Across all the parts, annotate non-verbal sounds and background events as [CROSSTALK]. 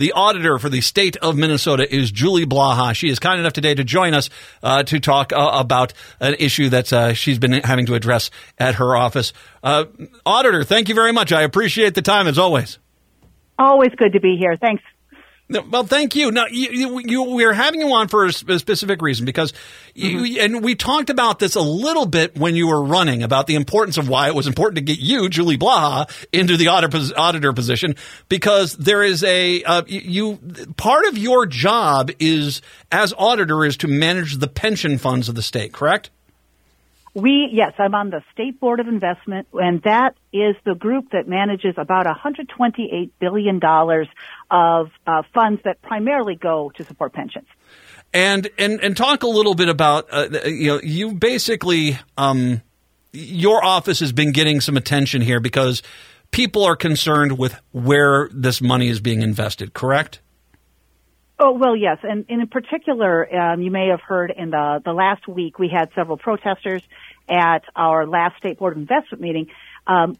The auditor for the state of Minnesota is Julie Blaha. She is kind enough today to join us uh, to talk uh, about an issue that uh, she's been having to address at her office. Uh, auditor, thank you very much. I appreciate the time as always. Always good to be here. Thanks well, thank you. Now, you, you, you, we're having you on for a specific reason because, mm-hmm. and we talked about this a little bit when you were running about the importance of why it was important to get you, Julie Blaha, into the auditor, auditor position because there is a uh, you part of your job is as auditor is to manage the pension funds of the state, correct? We, yes, I'm on the State Board of Investment, and that is the group that manages about $128 billion of uh, funds that primarily go to support pensions. And, and, and talk a little bit about, uh, you know, you basically, um, your office has been getting some attention here because people are concerned with where this money is being invested, correct? Oh well, yes, and, and in particular, um, you may have heard in the the last week we had several protesters at our last state board of investment meeting, um,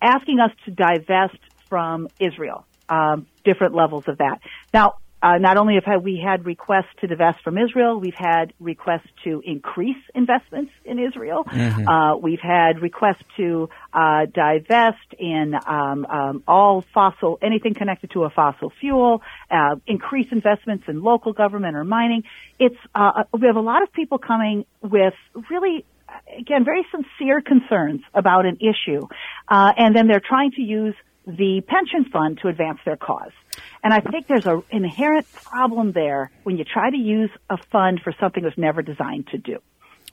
asking us to divest from Israel. Um, different levels of that. Now, uh, not only have we had requests to divest from Israel, we've had requests to increase investments in Israel. Mm-hmm. Uh, we've had requests to uh, divest in um, um, all fossil, anything connected to a fossil fuel, uh, increase investments in local government or mining. It's uh, we have a lot of people coming with really again very sincere concerns about an issue, uh, and then they're trying to use the pension fund to advance their cause. And I think there's an inherent problem there when you try to use a fund for something that's never designed to do.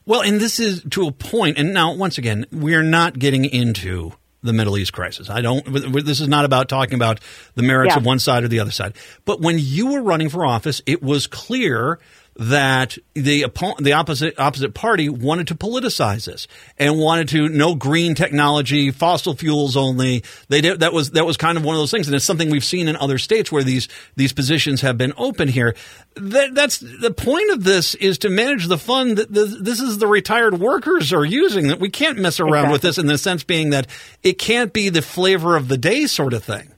Well, and this is to a point, and now once again, we're not getting into the Middle East crisis. I don't. This is not about talking about the merits yeah. of one side or the other side. But when you were running for office, it was clear that the the opposite opposite party wanted to politicize this and wanted to no green technology, fossil fuels only. They did that was that was kind of one of those things, and it's something we've seen in other states where these these positions have been open here. That, that's the point of this is to manage the fund that the, this is the retired workers are using. That we can't mess around exactly. with this in the sense being that it can't be the flavor of the day sort of thing.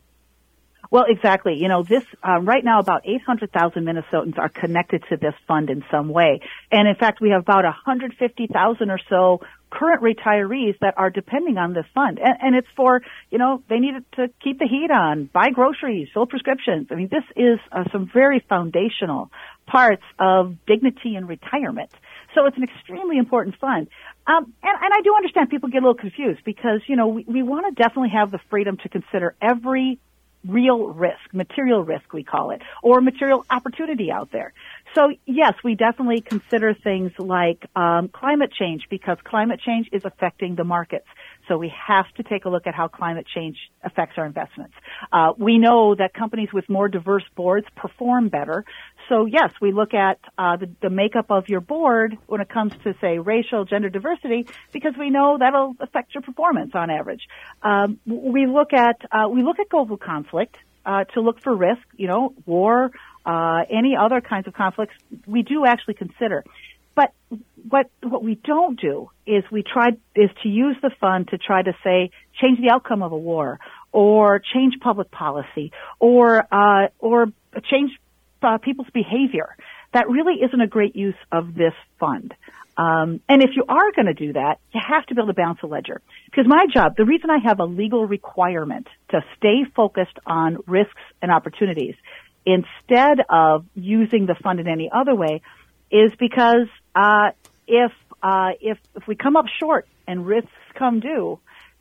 Well, exactly. You know, this uh, right now, about 800,000 Minnesotans are connected to this fund in some way, and in fact, we have about 150,000 or so current retirees that are depending on this fund, and, and it's for you know they need it to keep the heat on, buy groceries, fill prescriptions. I mean, this is uh, some very foundational parts of dignity in retirement. So it's an extremely important fund. Um, and, and I do understand people get a little confused because, you know, we, we want to definitely have the freedom to consider every real risk, material risk we call it, or material opportunity out there. So yes, we definitely consider things like um, climate change because climate change is affecting the markets. So we have to take a look at how climate change affects our investments. Uh, we know that companies with more diverse boards perform better. So yes, we look at uh, the, the makeup of your board when it comes to say racial, gender diversity because we know that'll affect your performance on average. Um, we look at uh, we look at global conflict uh, to look for risk. You know, war, uh, any other kinds of conflicts. We do actually consider. But what what we don't do is we try is to use the fund to try to say change the outcome of a war or change public policy or uh, or change uh, people's behavior. That really isn't a great use of this fund. Um, and if you are going to do that, you have to be able to balance a ledger. Because my job, the reason I have a legal requirement to stay focused on risks and opportunities instead of using the fund in any other way is because uh, if uh, if if we come up short and risks come due,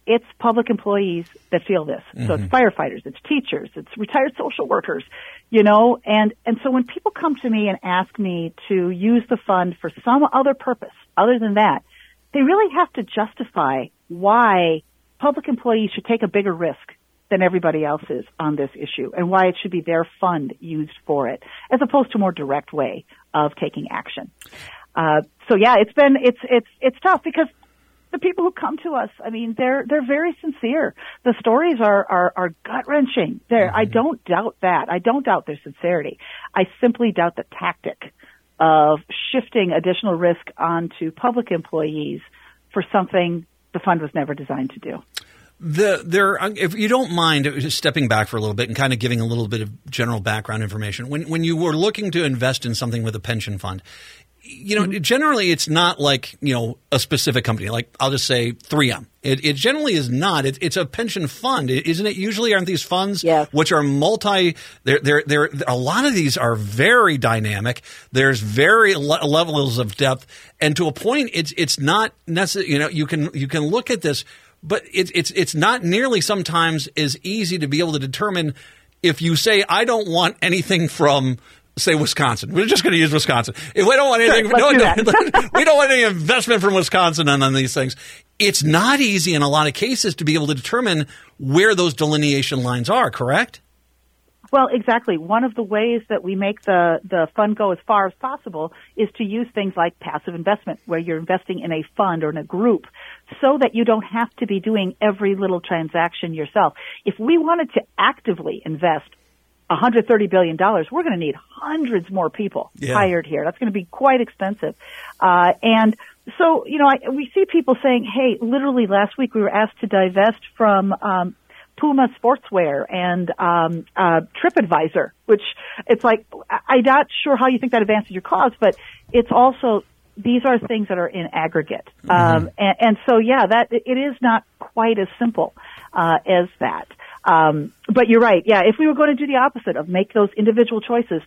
it's public employees that feel this. Mm-hmm. So it's mm-hmm. firefighters, it's teachers, it's retired social workers, you know, and and so when people come to me and ask me to use the fund for some other purpose other than that, they really have to justify why public employees should take a bigger risk than everybody else is on this issue and why it should be their fund used for it as opposed to a more direct way of taking action. Uh, so yeah, it's been it's it's it's tough because the people who come to us, I mean, they're they're very sincere. The stories are are, are gut wrenching. There, mm-hmm. I don't doubt that. I don't doubt their sincerity. I simply doubt the tactic of shifting additional risk onto public employees for something the fund was never designed to do. The there, if you don't mind, stepping back for a little bit and kind of giving a little bit of general background information. When when you were looking to invest in something with a pension fund, you know, mm-hmm. generally it's not like, you know, a specific company. Like I'll just say 3M. It, it generally is not. It, it's a pension fund, isn't it? Usually aren't these funds yes. which are multi, they're, they're, they're, a lot of these are very dynamic. There's very le- levels of depth. And to a point, it's, it's not necessary, you know, you can, you can look at this, but it's, it's, it's not nearly sometimes as easy to be able to determine if you say, I don't want anything from say Wisconsin. We're just going to use Wisconsin. If we don't want anything, sure, no, do [LAUGHS] we don't want any investment from Wisconsin on, on these things. It's not easy in a lot of cases to be able to determine where those delineation lines are. Correct? Well, exactly. One of the ways that we make the, the fund go as far as possible is to use things like passive investment, where you're investing in a fund or in a group so that you don't have to be doing every little transaction yourself. If we wanted to actively invest 130 billion dollars, we're going to need hundreds more people yeah. hired here. That's going to be quite expensive. Uh, and so, you know, I, we see people saying, "Hey, literally last week we were asked to divest from um, Puma Sportswear and um, uh, TripAdvisor," which it's like I'm not sure how you think that advances your cause, but it's also these are things that are in aggregate, mm-hmm. um, and, and so yeah, that it is not quite as simple uh, as that. Um, but you're right. Yeah, if we were going to do the opposite of make those individual choices,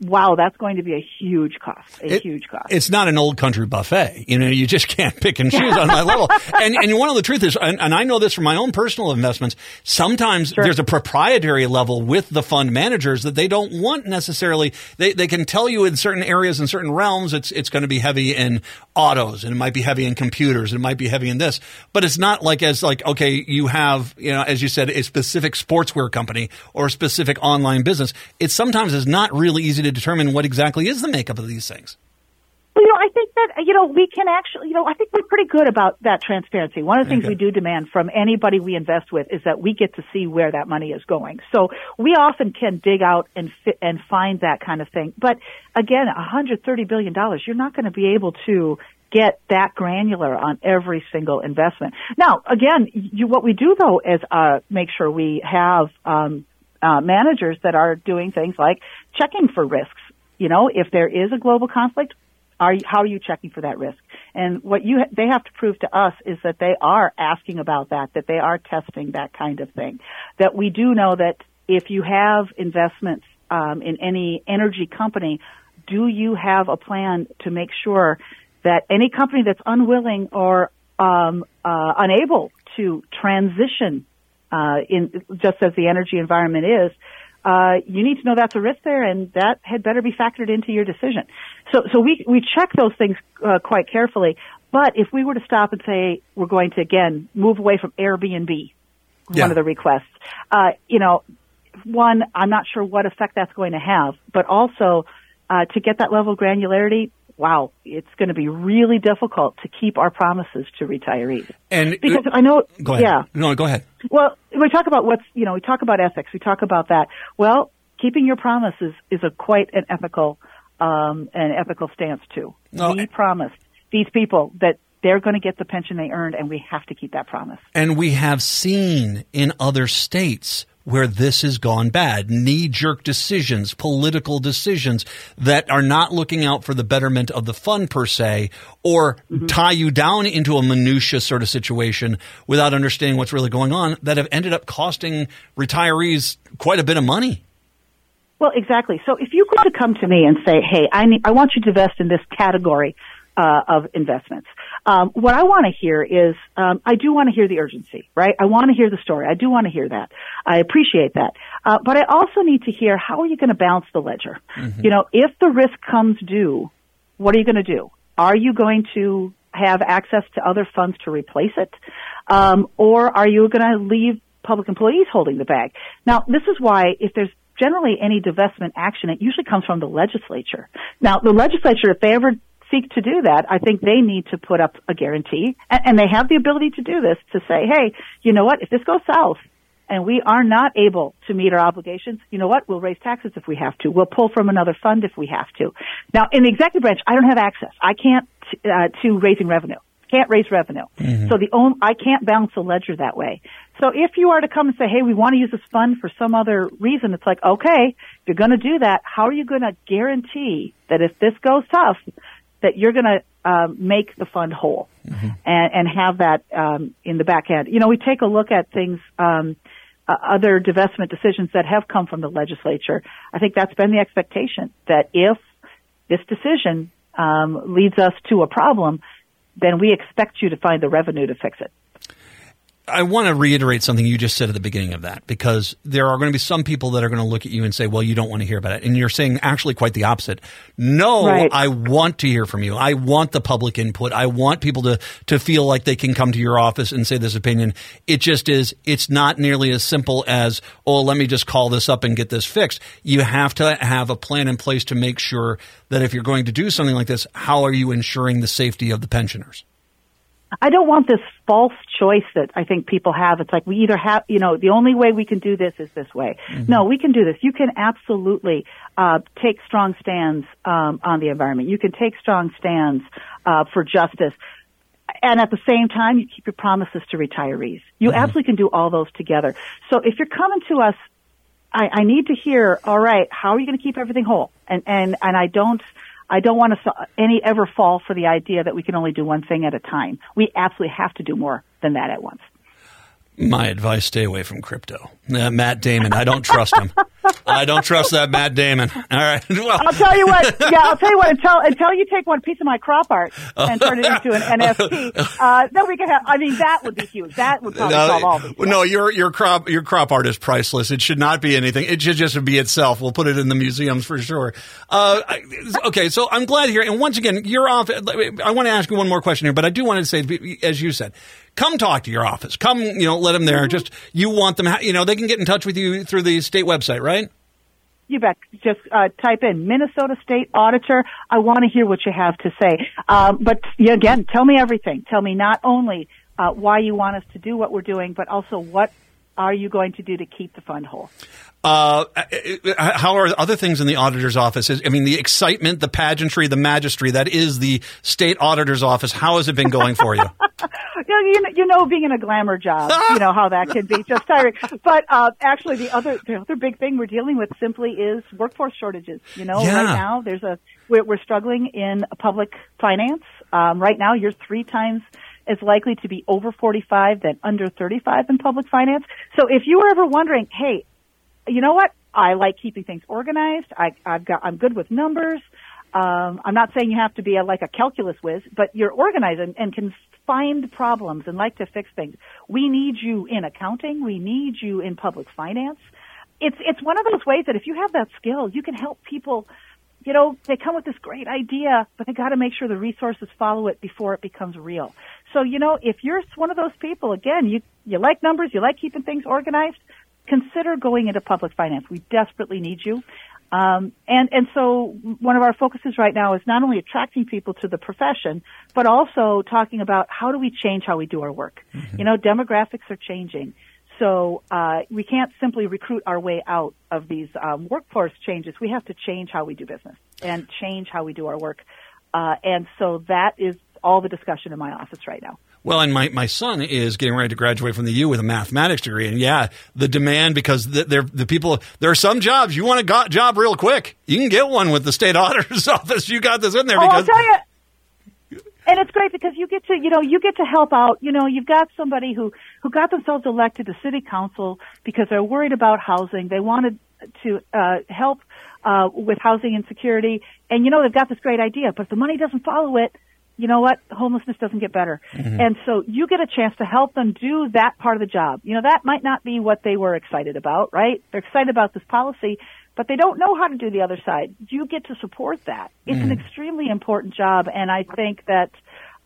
wow, that's going to be a huge cost. A it, huge cost. It's not an old country buffet. You know, you just [LAUGHS] can't pick and choose on that [LAUGHS] level. And and one of the truth is, and, and, I know this from my own personal investments. Sometimes sure. there's a proprietary level with the fund managers that they don't want necessarily. They they can tell you in certain areas in certain realms it's it's going to be heavy in autos and it might be heavy in computers and it might be heavy in this, but it's not like as like okay, you have you know as you said a specific sportswear company or a specific online business. It sometimes is not really easy to determine what exactly is the makeup of these things? Well, you know, I think that, you know, we can actually, you know, I think we're pretty good about that transparency. One of the things okay. we do demand from anybody we invest with is that we get to see where that money is going. So we often can dig out and fit and find that kind of thing. But again, $130 billion, you're not going to be able to get that granular on every single investment. Now, again, you, what we do though is, uh, make sure we have, um, uh, managers that are doing things like checking for risks. You know, if there is a global conflict, are you, how are you checking for that risk? And what you they have to prove to us is that they are asking about that, that they are testing that kind of thing. That we do know that if you have investments um, in any energy company, do you have a plan to make sure that any company that's unwilling or um, uh, unable to transition uh, in just as the energy environment is, uh, you need to know that's a risk there, and that had better be factored into your decision. So, so we we check those things uh, quite carefully. But if we were to stop and say we're going to again move away from Airbnb, yeah. one of the requests, uh, you know, one, I'm not sure what effect that's going to have, but also uh, to get that level of granularity, wow, it's going to be really difficult to keep our promises to retirees. And uh, because I know, go ahead. yeah, no, go ahead. Well, we talk about what's you know, we talk about ethics, we talk about that. Well, keeping your promises is a quite an ethical, um, an ethical stance too. No, we promised these people that they're going to get the pension they earned, and we have to keep that promise. And we have seen in other states where this has gone bad. Knee jerk decisions, political decisions that are not looking out for the betterment of the fund per se, or mm-hmm. tie you down into a minutia sort of situation without understanding what's really going on that have ended up costing retirees quite a bit of money. Well, exactly. So if you were to come to me and say, "Hey, I need, I want you to invest in this category uh, of investments," Um, what I want to hear is, um, I do want to hear the urgency, right? I want to hear the story. I do want to hear that. I appreciate that. Uh, but I also need to hear how are you going to balance the ledger? Mm-hmm. You know, if the risk comes due, what are you going to do? Are you going to have access to other funds to replace it? Um, or are you going to leave public employees holding the bag? Now, this is why if there's generally any divestment action, it usually comes from the legislature. Now, the legislature, if they ever seek to do that, I think they need to put up a guarantee, and, and they have the ability to do this to say, hey, you know what, if this goes south, and we are not able to meet our obligations, you know what? We'll raise taxes if we have to. We'll pull from another fund if we have to. Now, in the executive branch, I don't have access. I can't uh, to raising revenue. can't raise revenue. Mm-hmm. So the only, I can't balance the ledger that way. So if you are to come and say, hey, we want to use this fund for some other reason, it's like, okay, if you're going to do that, how are you going to guarantee that if this goes tough, that you're going to um, make the fund whole mm-hmm. and, and have that um, in the back end? You know, we take a look at things. Um, uh, other divestment decisions that have come from the legislature. I think that's been the expectation that if this decision um, leads us to a problem, then we expect you to find the revenue to fix it. I want to reiterate something you just said at the beginning of that because there are going to be some people that are going to look at you and say, well, you don't want to hear about it. And you're saying actually quite the opposite. No, right. I want to hear from you. I want the public input. I want people to, to feel like they can come to your office and say this opinion. It just is, it's not nearly as simple as, oh, let me just call this up and get this fixed. You have to have a plan in place to make sure that if you're going to do something like this, how are you ensuring the safety of the pensioners? I don't want this false choice that I think people have. It's like we either have, you know, the only way we can do this is this way. Mm-hmm. No, we can do this. You can absolutely uh, take strong stands um, on the environment. You can take strong stands uh, for justice. And at the same time, you keep your promises to retirees. You mm-hmm. absolutely can do all those together. So if you're coming to us, I, I need to hear, all right, how are you going to keep everything whole? And, and, and I don't, I don't want to any ever fall for the idea that we can only do one thing at a time. We absolutely have to do more than that at once. My advice: stay away from crypto. Uh, Matt Damon, I don't trust him. [LAUGHS] I don't trust that Matt Damon. All right. [LAUGHS] Well. I'll tell you what. [LAUGHS] Yeah, I'll tell you what. Until until you take one piece of my crop art and turn it into an [LAUGHS] NFT, uh, then we can have. I mean, that would be huge. That would probably no, solve all these. No, your your crop your crop art is priceless. It should not be anything. It should just be itself. We'll put it in the museums for sure. Uh, okay, so I'm glad here. And once again, you're off. I want to ask you one more question here, but I do want to say, as you said, come talk to your office. Come, you know, let them there. Mm-hmm. Just you want them. You know, they can get in touch with you through the state website, right? You bet. Just uh, type in Minnesota State Auditor. I want to hear what you have to say. Um, but again, tell me everything. Tell me not only uh, why you want us to do what we're doing, but also what are you going to do to keep the fund whole? Uh, how are other things in the auditor's office? I mean, the excitement, the pageantry, the magistry that is the state auditor's office. How has it been going for you? [LAUGHS] you, know, you know, being in a glamour job, [LAUGHS] you know how that can be just tiring. But uh, actually, the other the other big thing we're dealing with simply is workforce shortages. You know, yeah. right now there's a we're, we're struggling in public finance. Um, right now, you're three times as likely to be over 45 than under 35 in public finance. So if you were ever wondering, hey, you know what? I like keeping things organized. I, I've got, I'm good with numbers. Um, I'm not saying you have to be a, like a calculus whiz, but you're organized and, and can find problems and like to fix things. We need you in accounting. We need you in public finance. It's, it's one of those ways that if you have that skill, you can help people you know, they come with this great idea, but they got to make sure the resources follow it before it becomes real. So, you know, if you're one of those people, again, you, you like numbers, you like keeping things organized, consider going into public finance. We desperately need you. Um, and and so one of our focuses right now is not only attracting people to the profession, but also talking about how do we change how we do our work. Mm-hmm. You know, demographics are changing, so uh, we can't simply recruit our way out of these um, workforce changes. We have to change how we do business and change how we do our work. Uh, and so that is all the discussion in my office right now. Well, and my, my son is getting ready to graduate from the U with a mathematics degree, and yeah, the demand because the, the people there are some jobs you want a go- job real quick, you can get one with the state [LAUGHS] auditor's office. You got this in there oh, because. I'll tell you, and it's great because you get to you know you get to help out. You know, you've got somebody who who got themselves elected to city council because they're worried about housing. They wanted to uh, help uh, with housing insecurity, and you know they've got this great idea, but if the money doesn't follow it you know what? Homelessness doesn't get better. Mm-hmm. And so you get a chance to help them do that part of the job. You know, that might not be what they were excited about, right? They're excited about this policy, but they don't know how to do the other side. You get to support that. It's mm-hmm. an extremely important job. And I think that,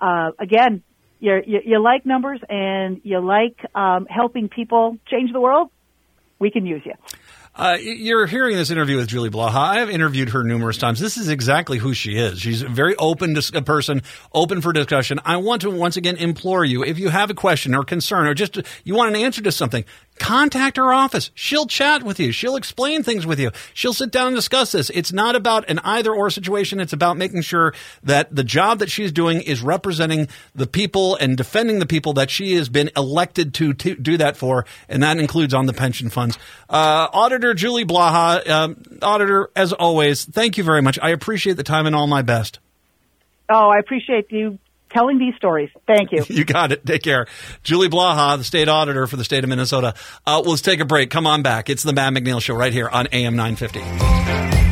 uh, again, you you like numbers and you like um, helping people change the world. We can use you. Uh, you're hearing this interview with Julie Blaha. I have interviewed her numerous times. This is exactly who she is. She's a very open dis- person, open for discussion. I want to once again implore you, if you have a question or concern or just you want an answer to something, contact her office. She'll chat with you. She'll explain things with you. She'll sit down and discuss this. It's not about an either or situation. It's about making sure that the job that she's doing is representing the people and defending the people that she has been elected to, to do that for. And that includes on the pension funds. Uh, Auditor Julie Blaha, uh, Auditor, as always, thank you very much. I appreciate the time and all my best. Oh, I appreciate you telling these stories. Thank you. [LAUGHS] you got it. Take care. Julie Blaha, the state auditor for the state of Minnesota. Uh, let's take a break. Come on back. It's the Matt McNeil Show right here on AM 950.